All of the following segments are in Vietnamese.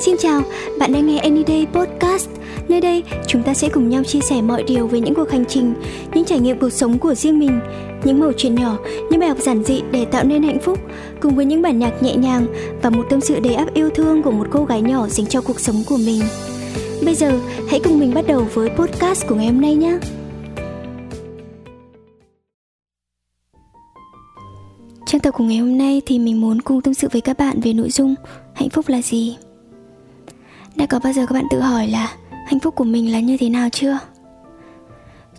Xin chào, bạn đang nghe Anyday Podcast. Nơi đây, chúng ta sẽ cùng nhau chia sẻ mọi điều về những cuộc hành trình, những trải nghiệm cuộc sống của riêng mình, những mẩu chuyện nhỏ, những bài học giản dị để tạo nên hạnh phúc, cùng với những bản nhạc nhẹ nhàng và một tâm sự đầy áp yêu thương của một cô gái nhỏ dành cho cuộc sống của mình. Bây giờ, hãy cùng mình bắt đầu với podcast của ngày hôm nay nhé. Trong tập của ngày hôm nay thì mình muốn cùng tâm sự với các bạn về nội dung hạnh phúc là gì. Đã có bao giờ các bạn tự hỏi là hạnh phúc của mình là như thế nào chưa?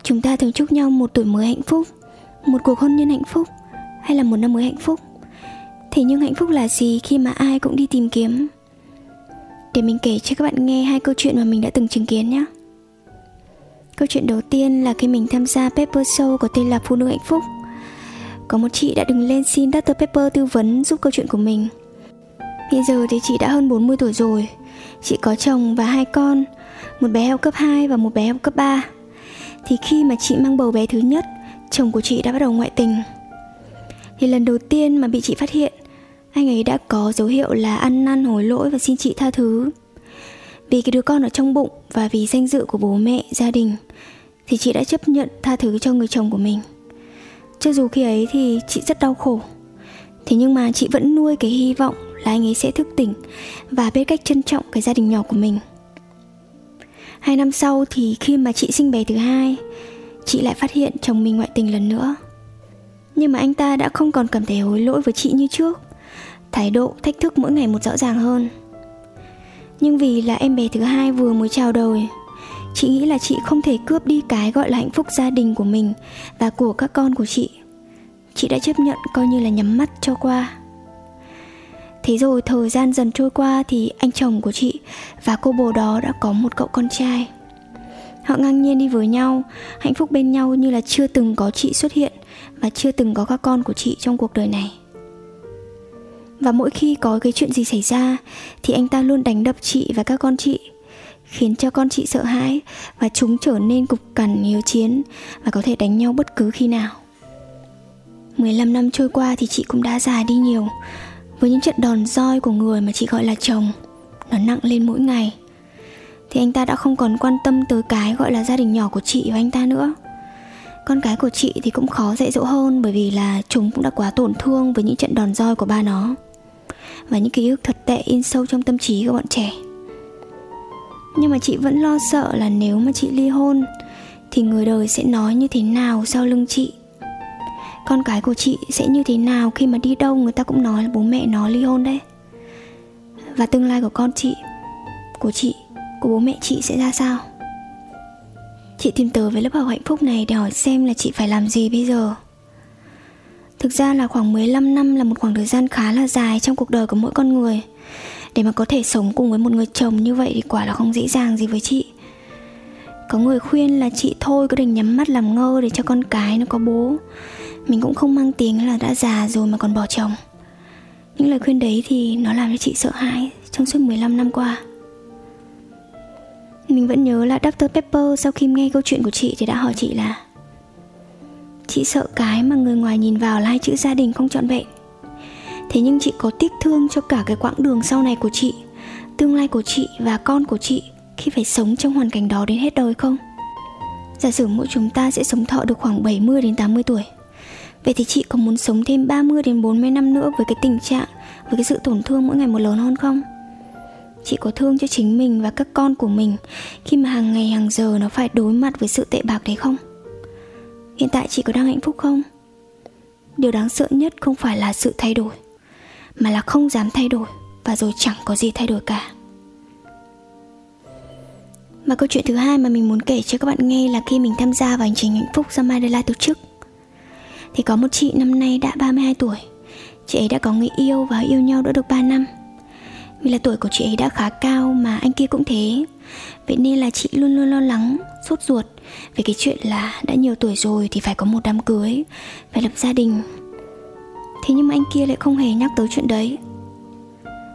Chúng ta thường chúc nhau một tuổi mới hạnh phúc, một cuộc hôn nhân hạnh phúc hay là một năm mới hạnh phúc. Thế nhưng hạnh phúc là gì khi mà ai cũng đi tìm kiếm? Để mình kể cho các bạn nghe hai câu chuyện mà mình đã từng chứng kiến nhé. Câu chuyện đầu tiên là khi mình tham gia Pepper show có tên là Phụ nữ hạnh phúc. Có một chị đã đứng lên xin Dr. Pepper tư vấn giúp câu chuyện của mình. Bây giờ thì chị đã hơn 40 tuổi rồi Chị có chồng và hai con Một bé học cấp 2 và một bé học cấp 3 Thì khi mà chị mang bầu bé thứ nhất Chồng của chị đã bắt đầu ngoại tình. Thì lần đầu tiên mà bị chị phát hiện Anh ấy đã có dấu hiệu là ăn năn hối lỗi và xin chị tha thứ. Vì cái đứa con ở trong bụng Và vì danh dự của bố mẹ, gia đình Thì chị đã chấp nhận tha thứ cho người chồng của mình. Cho dù khi ấy thì chị rất đau khổ. Thế nhưng mà chị vẫn nuôi cái hy vọng là anh ấy sẽ thức tỉnh và biết cách trân trọng cái gia đình nhỏ của mình. Hai năm sau thì khi mà chị sinh bé thứ hai, chị lại phát hiện chồng mình ngoại tình lần nữa. Nhưng mà anh ta đã không còn cảm thấy hối lỗi với chị như trước. Thái độ, thách thức mỗi ngày một rõ ràng hơn. Nhưng vì là em bé thứ hai vừa mới chào đời, chị nghĩ là chị không thể cướp đi cái gọi là hạnh phúc gia đình của mình và của các con của chị. Chị đã chấp nhận coi như là nhắm mắt cho qua. Thế rồi thời gian dần trôi qua thì anh chồng của chị và cô bồ đó đã có một cậu con trai. Họ ngang nhiên đi với nhau, hạnh phúc bên nhau như là chưa từng có chị xuất hiện và chưa từng có các con của chị trong cuộc đời này. Và mỗi khi có cái chuyện gì xảy ra thì anh ta luôn đánh đập chị và các con chị, khiến cho con chị sợ hãi và chúng trở nên cục cằn hiếu chiến và có thể đánh nhau bất cứ khi nào. 15 năm trôi qua thì chị cũng đã già đi nhiều với những trận đòn roi của người mà chị gọi là chồng, nó nặng lên mỗi ngày. Thì anh ta đã không còn quan tâm tới cái gọi là gia đình nhỏ của chị và anh ta nữa. Con cái của chị thì cũng khó dạy dỗ hơn bởi vì là chúng cũng đã quá tổn thương với những trận đòn roi của ba nó. Và những ký ức thật tệ in sâu trong tâm trí của bọn trẻ. Nhưng mà chị vẫn lo sợ là nếu mà chị ly hôn, thì người đời sẽ nói như thế nào sau lưng chị? Con cái của chị sẽ như thế nào khi mà đi đâu người ta cũng nói là bố mẹ nó ly hôn đấy. Và tương lai của con chị, của chị, của bố mẹ chị sẽ ra sao? Chị tìm tới với lớp học hạnh phúc này để hỏi xem là chị phải làm gì bây giờ. Thực ra là khoảng 15 năm là một khoảng thời gian khá là dài trong cuộc đời của mỗi con người. Để mà có thể sống cùng với một người chồng như vậy thì quả là không dễ dàng gì với chị. Có người khuyên là chị thôi, cứ đừng nhắm mắt làm ngơ để cho con cái nó có bố mình cũng không mang tiếng là đã già rồi mà còn bỏ chồng Những lời khuyên đấy thì nó làm cho chị sợ hãi trong suốt 15 năm qua Mình vẫn nhớ là Dr. Pepper sau khi nghe câu chuyện của chị thì đã hỏi chị là, Chị sợ cái mà người ngoài nhìn vào là hai chữ gia đình không trọn vẹn Thế nhưng chị có tiếc thương cho cả cái quãng đường sau này của chị, Tương lai của chị và con của chị khi phải sống trong hoàn cảnh đó đến hết đời không? Giả sử mỗi chúng ta sẽ sống thọ được khoảng 70 đến 80 tuổi Vậy thì chị có muốn sống thêm 30 đến 40 năm nữa với cái tình trạng, Với cái sự tổn thương mỗi ngày một lớn hơn không? Chị có thương cho chính mình và các con của mình Khi mà hàng ngày, hàng giờ nó phải đối mặt với sự tệ bạc đấy không? Hiện tại chị có đang hạnh phúc không? Điều đáng sợ nhất không phải là sự thay đổi, Mà là không dám thay đổi Và rồi chẳng có gì thay đổi cả Và câu chuyện thứ hai mà mình muốn kể cho các bạn nghe là khi mình tham gia vào hành trình hạnh phúc do Mandela tổ chức thì có một chị năm nay đã 32 tuổi. Chị ấy đã có người yêu và yêu nhau đã được 3 năm. Vì là tuổi của chị ấy đã khá cao mà anh kia cũng thế. Vậy nên là chị luôn luôn lo lắng, sốt ruột Về cái chuyện là đã nhiều tuổi rồi thì phải có một đám cưới Phải lập gia đình. Thế nhưng mà anh kia lại không hề nhắc tới chuyện đấy.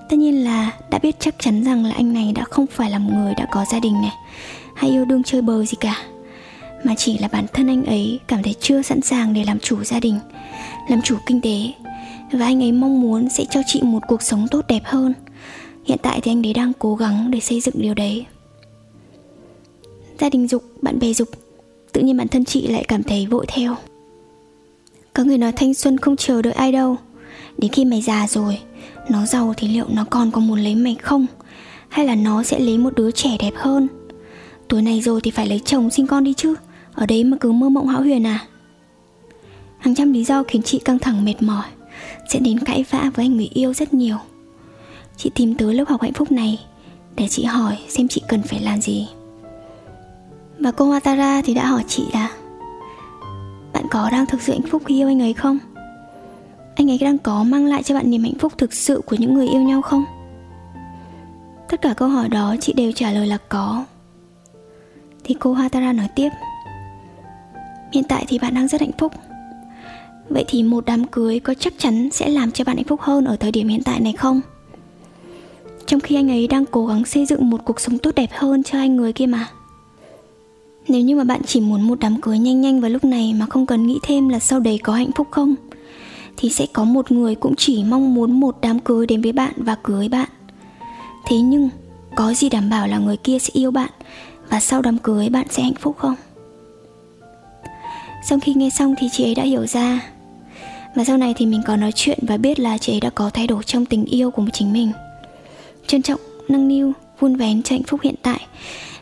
Tất nhiên là đã biết chắc chắn rằng là anh này đã không phải là một người đã có gia đình này Hay yêu đương chơi bời gì cả mà chỉ là bản thân anh ấy cảm thấy chưa sẵn sàng để làm chủ gia đình làm chủ kinh tế. Và anh ấy mong muốn sẽ cho chị một cuộc sống tốt đẹp hơn. Hiện tại thì anh ấy đang cố gắng để xây dựng điều đấy. Gia đình dục, bạn bè dục Tự nhiên bản thân chị lại cảm thấy vội theo. Có người nói thanh xuân không chờ đợi ai đâu. Đến khi mày già rồi Nó giàu thì liệu nó còn có muốn lấy mày không? Hay là nó sẽ lấy một đứa trẻ đẹp hơn? Tuổi này rồi thì phải lấy chồng sinh con đi chứ. Ở đấy mà cứ mơ mộng hão huyền à Hàng trăm lý do khiến chị căng thẳng mệt mỏi Sẽ đến cãi vã với anh người yêu rất nhiều Chị tìm tới lớp học hạnh phúc này Để chị hỏi xem chị cần phải làm gì Và cô Matara thì đã hỏi chị là, Bạn có đang thực sự hạnh phúc khi yêu anh ấy không? Anh ấy đang có mang lại cho bạn niềm hạnh phúc thực sự của những người yêu nhau không? Tất cả câu hỏi đó chị đều trả lời là có Thì cô Hatara nói tiếp Hiện tại thì bạn đang rất hạnh phúc Vậy thì một đám cưới có chắc chắn sẽ làm cho bạn hạnh phúc hơn ở thời điểm hiện tại này không? Trong khi anh ấy đang cố gắng xây dựng một cuộc sống tốt đẹp hơn cho hai người kia mà Nếu như mà bạn chỉ muốn một đám cưới nhanh nhanh vào lúc này mà không cần nghĩ thêm là sau đấy có hạnh phúc không, Thì sẽ có một người cũng chỉ mong muốn một đám cưới đến với bạn và cưới bạn Thế nhưng, có gì đảm bảo là người kia sẽ yêu bạn Và sau đám cưới bạn sẽ hạnh phúc không? Sau khi nghe xong thì chị ấy đã hiểu ra. Và sau này thì mình có nói chuyện và biết là chị ấy đã có thay đổi trong tình yêu của chính mình. Trân trọng, nâng niu, vun vén cho hạnh phúc hiện tại.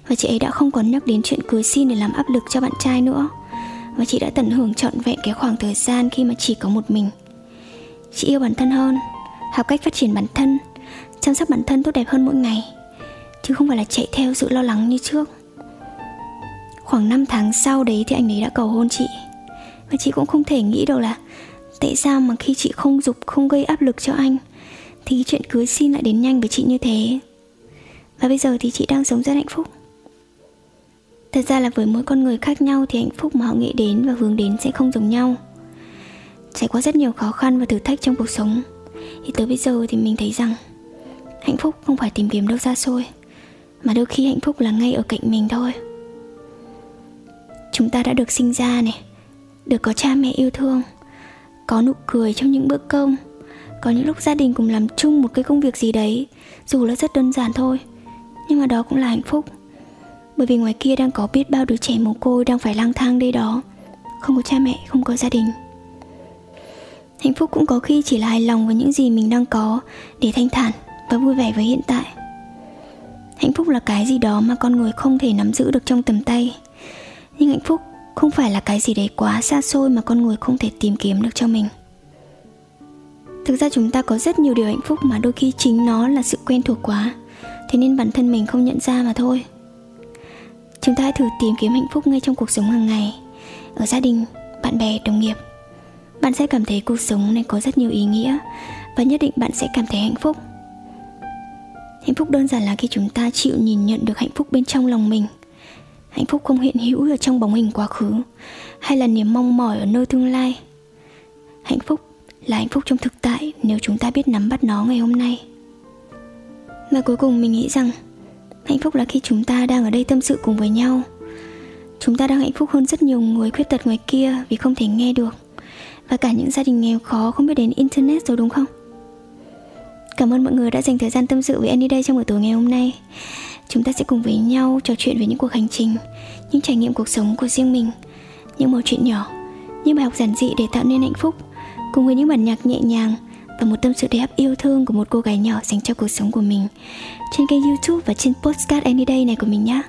Và chị ấy đã không còn nhắc đến chuyện cưới xin để làm áp lực cho bạn trai nữa. Và chị đã tận hưởng trọn vẹn cái khoảng thời gian khi mà chỉ có một mình. Chị yêu bản thân hơn Học cách phát triển bản thân Chăm sóc bản thân tốt đẹp hơn mỗi ngày. Chứ không phải là chạy theo sự lo lắng như trước. Khoảng 5 tháng sau đấy thì anh ấy đã cầu hôn chị. Và chị cũng không thể nghĩ được là Tại sao mà khi chị không dục, không gây áp lực cho anh, Thì chuyện cưới xin lại đến nhanh với chị như thế. Và bây giờ thì chị đang sống rất hạnh phúc. Thật ra là với mỗi con người khác nhau thì hạnh phúc mà họ nghĩ đến và hướng đến sẽ không giống nhau. Trải qua rất nhiều khó khăn và thử thách trong cuộc sống, Thì tới bây giờ thì mình thấy rằng Hạnh phúc không phải tìm kiếm đâu xa xôi, Mà đôi khi hạnh phúc là ngay ở cạnh mình thôi chúng ta đã được sinh ra này được có cha mẹ yêu thương, có nụ cười trong những bữa cơm, có những lúc gia đình cùng làm chung một cái công việc gì đấy, dù là rất đơn giản thôi, nhưng mà đó cũng là hạnh phúc. Bởi vì ngoài kia đang có biết bao đứa trẻ mồ côi đang phải lang thang đây đó, không có cha mẹ, không có gia đình. Hạnh phúc cũng có khi chỉ là hài lòng với những gì mình đang có để thanh thản và vui vẻ với hiện tại. Hạnh phúc là cái gì đó mà con người không thể nắm giữ được trong tầm tay nhưng hạnh phúc không phải là cái gì đấy quá xa xôi mà con người không thể tìm kiếm được cho mình. Thực ra chúng ta có rất nhiều điều hạnh phúc mà đôi khi chính nó là sự quen thuộc quá. Thế nên bản thân mình không nhận ra mà thôi. Chúng ta hãy thử tìm kiếm hạnh phúc ngay trong cuộc sống hàng ngày, ở gia đình, bạn bè, đồng nghiệp. Bạn sẽ cảm thấy cuộc sống này có rất nhiều ý nghĩa và nhất định bạn sẽ cảm thấy hạnh phúc. Hạnh phúc đơn giản là khi chúng ta chịu nhìn nhận được hạnh phúc bên trong lòng mình hạnh phúc không hiện hữu ở trong bóng hình quá khứ, hay là niềm mong mỏi ở nơi tương lai. Hạnh phúc là hạnh phúc trong thực tại, nếu chúng ta biết nắm bắt nó ngày hôm nay. Và cuối cùng mình nghĩ rằng, hạnh phúc là khi chúng ta đang ở đây tâm sự cùng với nhau. Chúng ta đang hạnh phúc hơn rất nhiều người khuyết tật ngoài kia vì không thể nghe được. Và cả những gia đình nghèo khó không biết đến internet rồi đúng không? Cảm ơn mọi người đã dành thời gian tâm sự với Annie đây trong buổi tối ngày hôm nay chúng ta sẽ cùng với nhau trò chuyện về những cuộc hành trình, những trải nghiệm cuộc sống của riêng mình. Những mẩu chuyện nhỏ những bài học giản dị để tạo nên hạnh phúc, cùng với những bản nhạc nhẹ nhàng và một tâm sự đầy yêu thương của một cô gái nhỏ dành cho cuộc sống của mình. Trên kênh youtube và trên podcast anyday này của mình nhé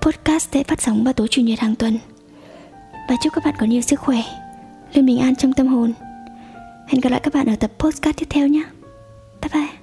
podcast sẽ phát sóng vào tối chủ nhật hàng tuần. Và chúc các bạn có nhiều sức khỏe, luôn bình an trong tâm hồn. Hẹn gặp lại các bạn ở tập podcast tiếp theo nhé bye bye.